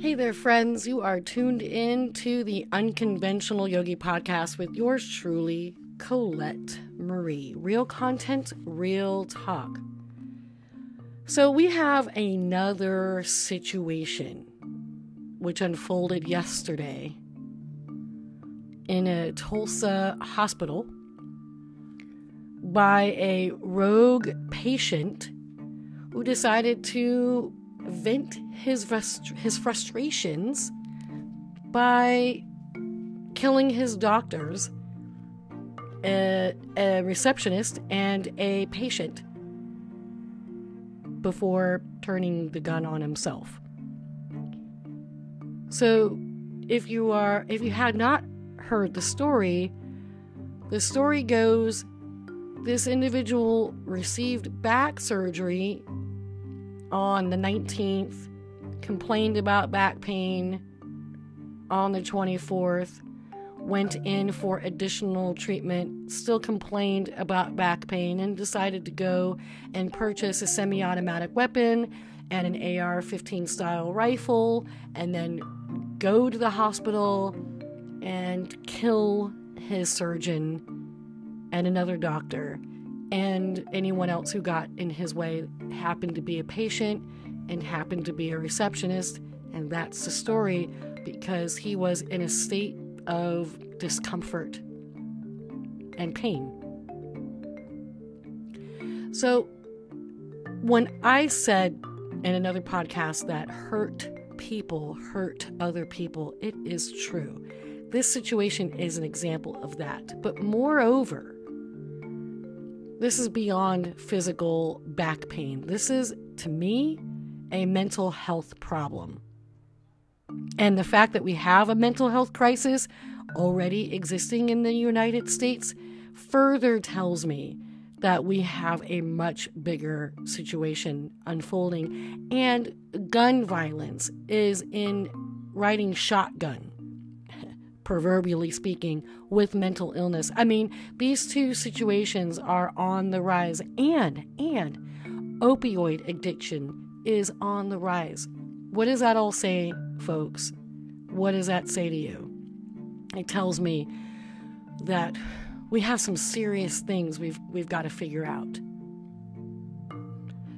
Hey there, friends. You are tuned in to the Unconventional Yogi Podcast with yours truly, Colette Marie. Real content, real talk. So, we have another situation which unfolded yesterday in a Tulsa hospital by a rogue patient who decided to vent his frust- his frustrations by killing his doctors, a, a receptionist, and a patient before turning the gun on himself. So, if you are if you had not heard the story, the story goes this individual received back surgery on the 19th, complained about back pain. On the 24th, went in for additional treatment, still complained about back pain, and decided to go and purchase a semi automatic weapon and an AR 15 style rifle, and then go to the hospital and kill his surgeon and another doctor and anyone else who got in his way happened to be a patient and happened to be a receptionist. And that's the story because he was in a state of discomfort and pain. So, when I said in another podcast that hurt people hurt other people, it is true. This situation is an example of that. But moreover, this is beyond physical back pain. This is, to me, a mental health problem. And the fact that we have a mental health crisis already existing in the United States further tells me that we have a much bigger situation unfolding. And gun violence is in riding shotgun proverbially speaking, with mental illness. I mean, these two situations are on the rise, and and opioid addiction is on the rise. What does that all say, folks? What does that say to you? It tells me that we have some serious things we've we've got to figure out.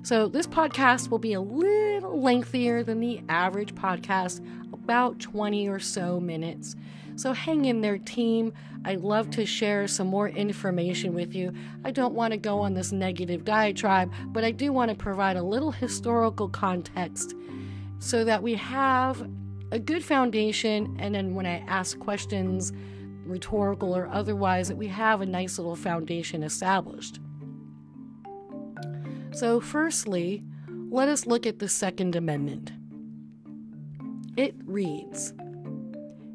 So this podcast will be a little lengthier than the average podcast, about 20 or so minutes. So hang in there, team. I'd love to share some more information with you. I don't want to go on this negative diatribe, but I do want to provide a little historical context so that we have a good foundation. And then when I ask questions, rhetorical or otherwise, that we have a nice little foundation established. So, firstly, let us look at the Second Amendment. It reads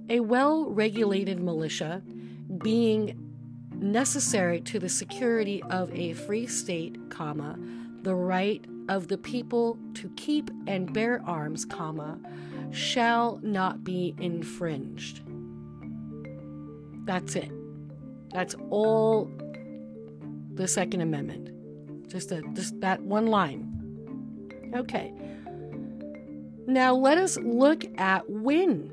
a well regulated militia being necessary to the security of a free state, comma, the right of the people to keep and bear arms, comma, shall not be infringed. That's it. That's all the Second Amendment. Just a, just that one line. Okay. Now let us look at when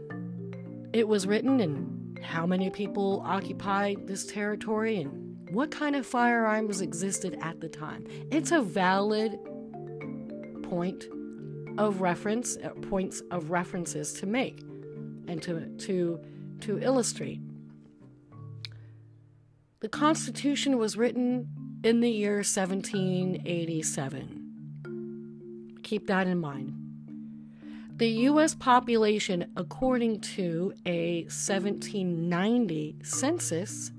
it was written and how many people occupied this territory and what kind of firearms existed at the time. It's a valid point of reference, uh, points of references to make and to, to, to illustrate. The Constitution was written in the year 1787. Keep that in mind. The U.S. population, according to a 1790 census,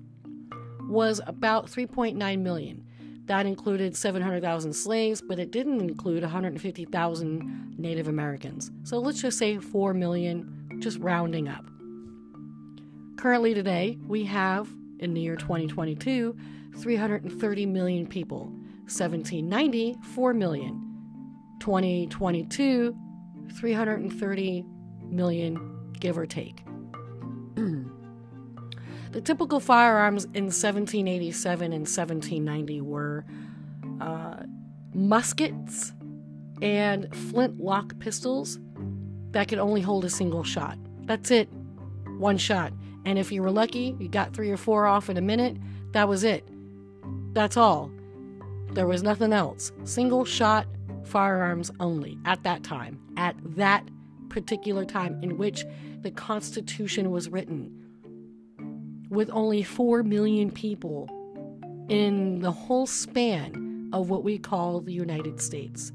was about 3.9 million. That included 700,000 slaves, but it didn't include 150,000 Native Americans. So let's just say 4 million, just rounding up. Currently, today, we have, in the year 2022, 330 million people. 1790, 4 million. 2022, 330 million, give or take. the typical firearms in 1787 and 1790 were uh, muskets and flintlock pistols that could only hold a single shot. That's it. One shot. And if you were lucky, you got three or four off in a minute, that was it. That's all. There was nothing else. Single shot firearms only at that time, at that particular time in which the Constitution was written, with only 4 million people in the whole span of what we call the United States.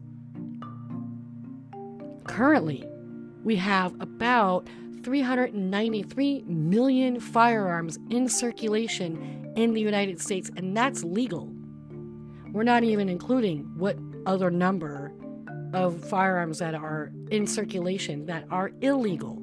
Currently, we have about 393 million firearms in circulation in the United States, and that's legal. We're not even including what other number of firearms that are in circulation that are illegal.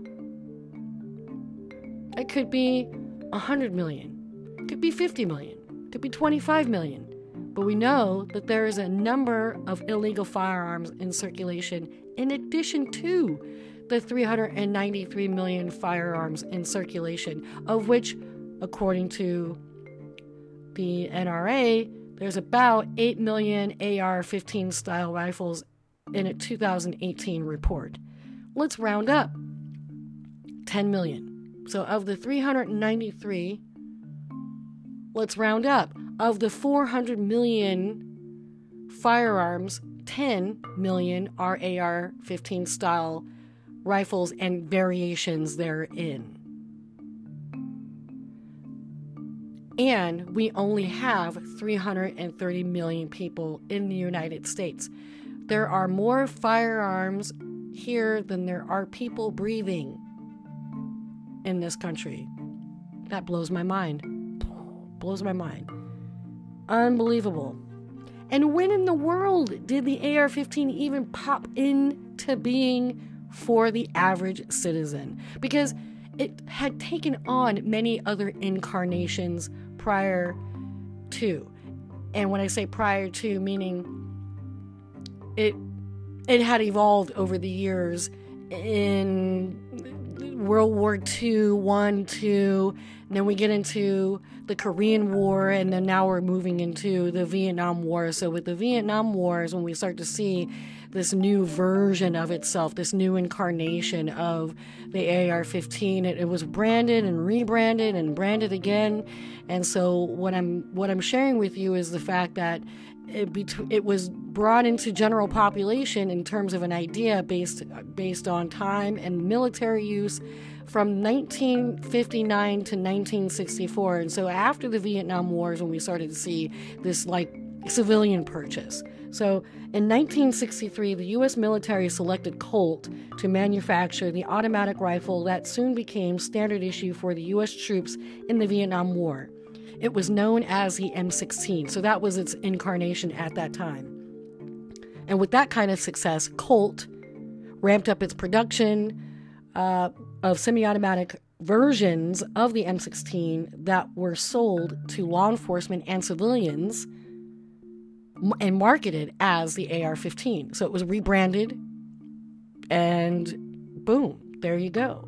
It could be 100 million, it could be 50 million, it could be 25 million. But we know that there is a number of illegal firearms in circulation in addition to the 393 million firearms in circulation, of which, according to the NRA, there's about 8 million AR 15 style rifles in a 2018 report. Let's round up 10 million. So, of the 393, let's round up. Of the 400 million firearms, 10 million are AR 15 style rifles and variations therein. And we only have 330 million people in the United States. There are more firearms here than there are people breathing in this country. That blows my mind. Blows my mind. Unbelievable. And when in the world did the AR 15 even pop into being for the average citizen? Because it had taken on many other incarnations prior to. And when I say prior to, meaning it it had evolved over the years in World War II, one, then we get into the Korean War, and then now we're moving into the Vietnam War. So with the Vietnam War is when we start to see this new version of itself, this new incarnation of the AR-15. It, it was branded and rebranded and branded again, and so what I'm what I'm sharing with you is the fact that it, it was brought into general population in terms of an idea based based on time and military use from 1959 to 1964 and so after the vietnam wars when we started to see this like civilian purchase so in 1963, the U.S. military selected Colt to manufacture the automatic rifle that soon became standard issue for the U.S. troops in the Vietnam War. It was known as the M16, so that was its incarnation at that time. And with that kind of success, Colt ramped up its production uh, of semi automatic versions of the M16 that were sold to law enforcement and civilians and marketed as the AR 15. So it was rebranded, and boom, there you go.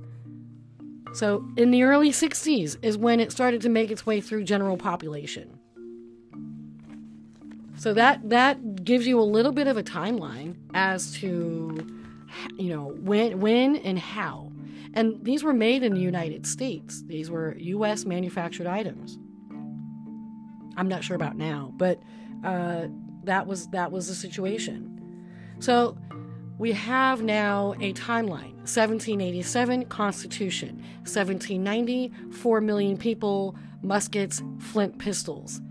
So in the early 60s is when it started to make its way through general population. So that that gives you a little bit of a timeline as to you know when when and how. And these were made in the United States. These were US manufactured items. I'm not sure about now, but uh, that was that was the situation. So we have now a timeline 1787 Constitution, 1790 4 million people, muskets, flint pistols.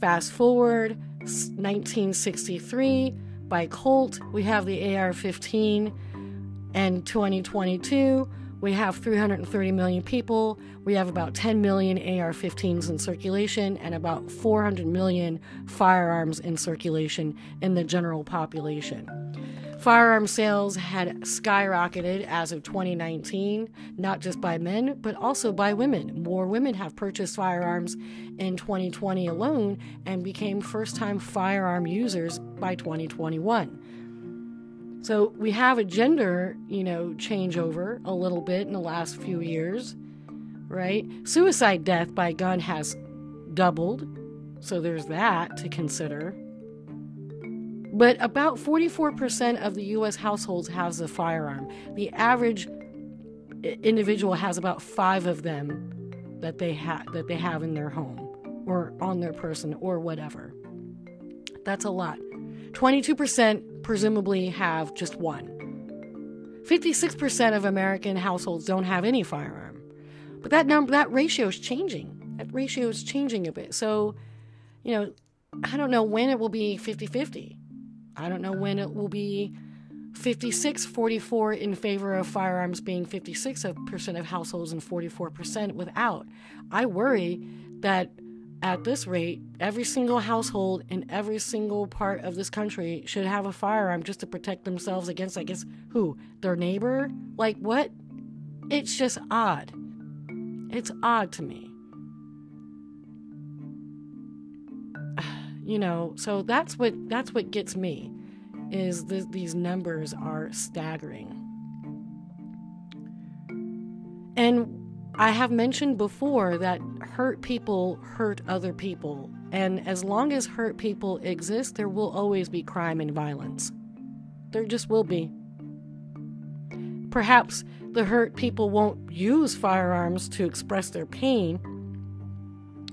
Fast forward 1963 by Colt, we have the AR 15, and 2022 we have 330 million people. We have about 10 million AR 15s in circulation and about 400 million firearms in circulation in the general population. Firearm sales had skyrocketed as of 2019, not just by men, but also by women. More women have purchased firearms in 2020 alone and became first time firearm users by 2021. So we have a gender, you know, changeover a little bit in the last few years, right? Suicide death by gun has doubled. So there's that to consider. But about 44% of the US households has a firearm. The average individual has about 5 of them that they have that they have in their home or on their person or whatever. That's a lot. 22% presumably have just one. 56% of American households don't have any firearm. But that number that ratio is changing. That ratio is changing a bit. So, you know, I don't know when it will be 50-50. I don't know when it will be 56 44 in favor of firearms being 56% of households and 44% without. I worry that at this rate, every single household in every single part of this country should have a firearm just to protect themselves against, I guess, who? Their neighbor? Like, what? It's just odd. It's odd to me. You know, so that's what that's what gets me is th- these numbers are staggering. And I have mentioned before that hurt people hurt other people. And as long as hurt people exist, there will always be crime and violence. There just will be. Perhaps the hurt people won't use firearms to express their pain.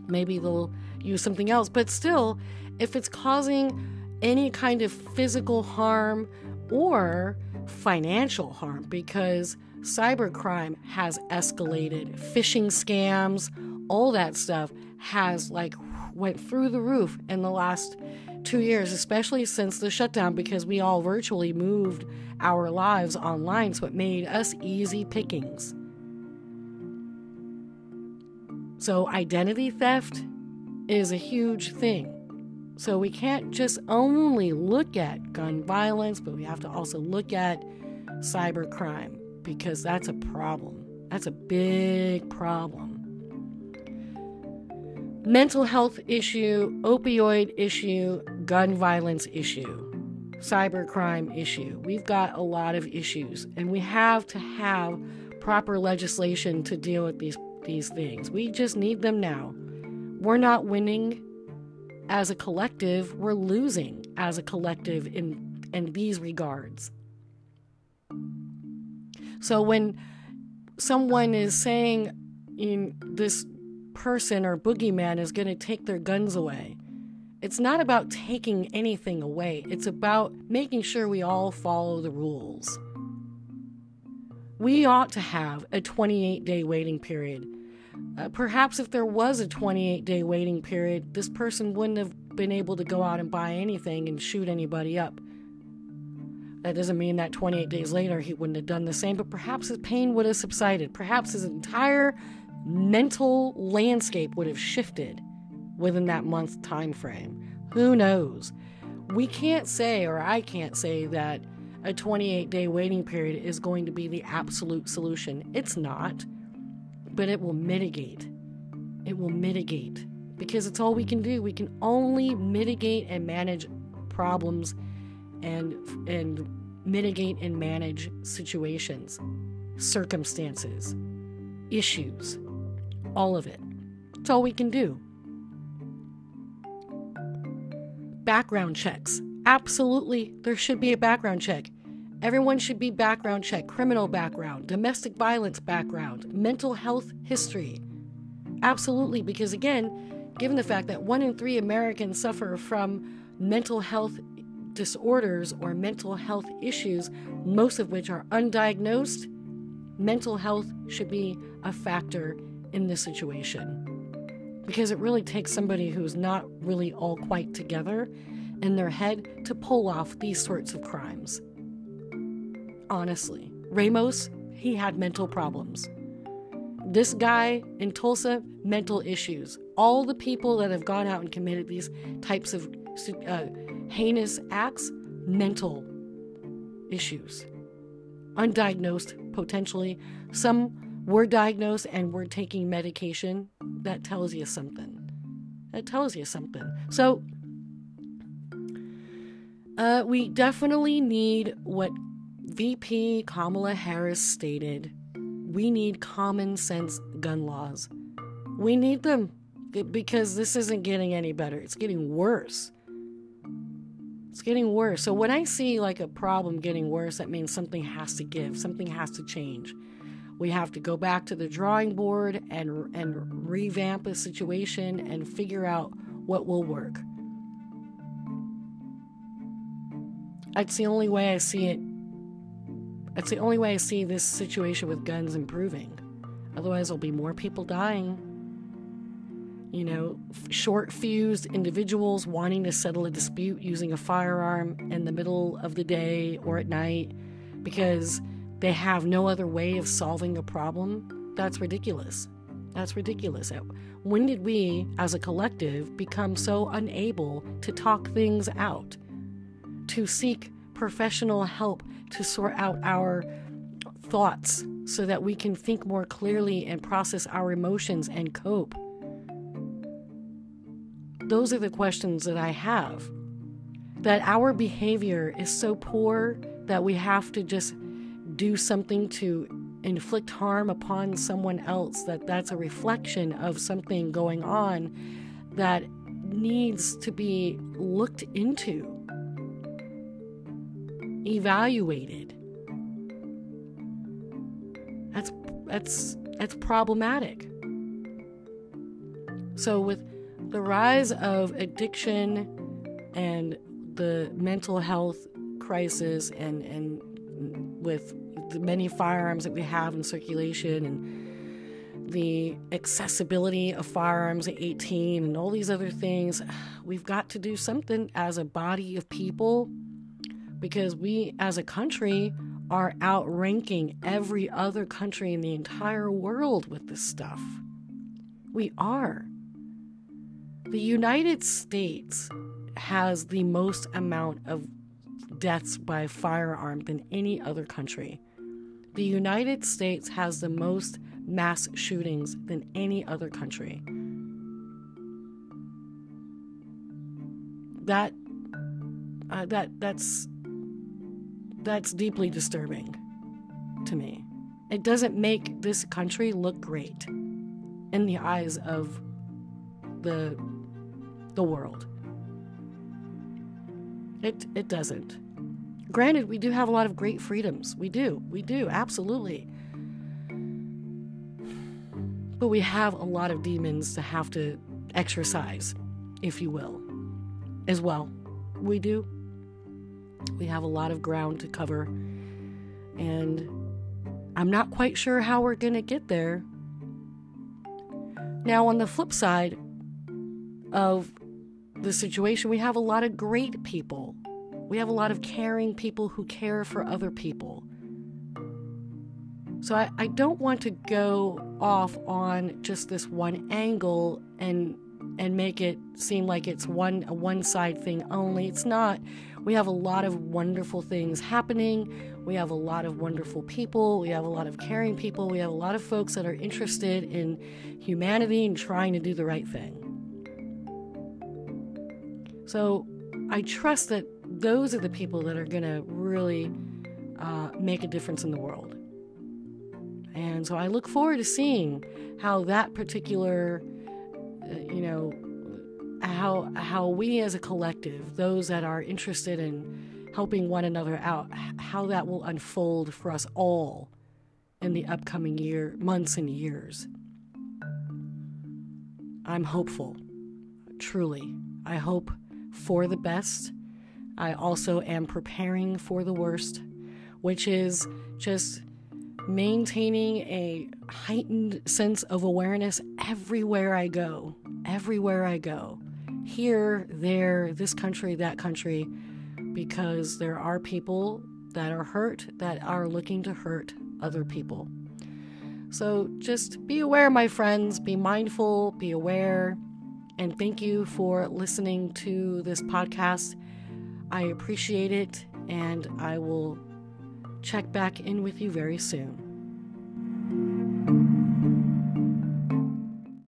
Maybe they'll use something else. But still, if it's causing any kind of physical harm or financial harm because cybercrime has escalated. Phishing scams, all that stuff has like went through the roof in the last two years, especially since the shutdown, because we all virtually moved our lives online. So it made us easy pickings. So identity theft is a huge thing. So we can't just only look at gun violence, but we have to also look at cybercrime because that's a problem. That's a big problem. Mental health issue, opioid issue, gun violence issue, cybercrime issue. We've got a lot of issues, and we have to have proper legislation to deal with these, these things. We just need them now. We're not winning as a collective, we're losing as a collective in, in these regards. So when someone is saying in this person or boogeyman is going to take their guns away, it's not about taking anything away. It's about making sure we all follow the rules. We ought to have a 28 day waiting period uh, perhaps if there was a 28 day waiting period, this person wouldn't have been able to go out and buy anything and shoot anybody up. That doesn't mean that 28 days later he wouldn't have done the same, but perhaps his pain would have subsided. Perhaps his entire mental landscape would have shifted within that month time frame. Who knows? We can't say, or I can't say, that a 28 day waiting period is going to be the absolute solution. It's not but it will mitigate. It will mitigate because it's all we can do. We can only mitigate and manage problems and and mitigate and manage situations, circumstances, issues, all of it. It's all we can do. Background checks. Absolutely, there should be a background check. Everyone should be background checked criminal background, domestic violence background, mental health history. Absolutely, because again, given the fact that one in three Americans suffer from mental health disorders or mental health issues, most of which are undiagnosed, mental health should be a factor in this situation. Because it really takes somebody who's not really all quite together in their head to pull off these sorts of crimes honestly. Ramos, he had mental problems. This guy in Tulsa, mental issues. All the people that have gone out and committed these types of uh, heinous acts, mental issues. Undiagnosed, potentially. Some were diagnosed and were taking medication. That tells you something. That tells you something. So, uh, we definitely need what VP Kamala Harris stated, we need common sense gun laws. We need them because this isn't getting any better. It's getting worse. It's getting worse. So when I see like a problem getting worse, that means something has to give, something has to change. We have to go back to the drawing board and and revamp a situation and figure out what will work. That's the only way I see it. That's the only way I see this situation with guns improving. Otherwise, there'll be more people dying. You know, short fused individuals wanting to settle a dispute using a firearm in the middle of the day or at night because they have no other way of solving a problem. That's ridiculous. That's ridiculous. Uh, when did we, as a collective, become so unable to talk things out, to seek professional help to sort out our thoughts so that we can think more clearly and process our emotions and cope? Those are the questions that I have. That our behavior is so poor that we have to just do something to inflict harm upon someone else, that that's a reflection of something going on that needs to be looked into, evaluated. That's that's that's problematic. So with the rise of addiction and the mental health crisis and and with the many firearms that we have in circulation and the accessibility of firearms at 18 and all these other things, we've got to do something as a body of people because we as a country are outranking every other country in the entire world with this stuff. We are. The United States has the most amount of deaths by firearm than any other country. The United States has the most mass shootings than any other country. That uh, that that's that's deeply disturbing to me. It doesn't make this country look great in the eyes of the the world. It it doesn't. Granted, we do have a lot of great freedoms. We do. We do, absolutely. But we have a lot of demons to have to exercise, if you will, as well. We do. We have a lot of ground to cover. And I'm not quite sure how we're going to get there. Now, on the flip side of the situation, we have a lot of great people we have a lot of caring people who care for other people. So I, I don't want to go off on just this one angle and and make it seem like it's one a one side thing only. It's not. We have a lot of wonderful things happening. We have a lot of wonderful people. We have a lot of caring people. We have a lot of folks that are interested in humanity and trying to do the right thing. So I trust that those are the people that are going to really uh, make a difference in the world. And so I look forward to seeing how that particular, uh, you know, how how we as a collective, those that are interested in helping one another out, how that will unfold for us all in the upcoming year, months and years. I'm hopeful, truly. I hope for the best I also am preparing for the worst, which is just maintaining a heightened sense of awareness everywhere I go. Everywhere I go. Here, there, this country, that country, because there are people that are hurt that are looking to hurt other people. So just be aware, my friends, be mindful, be aware, and thank you for listening to this podcast. I appreciate it, and I will check back in with you very soon.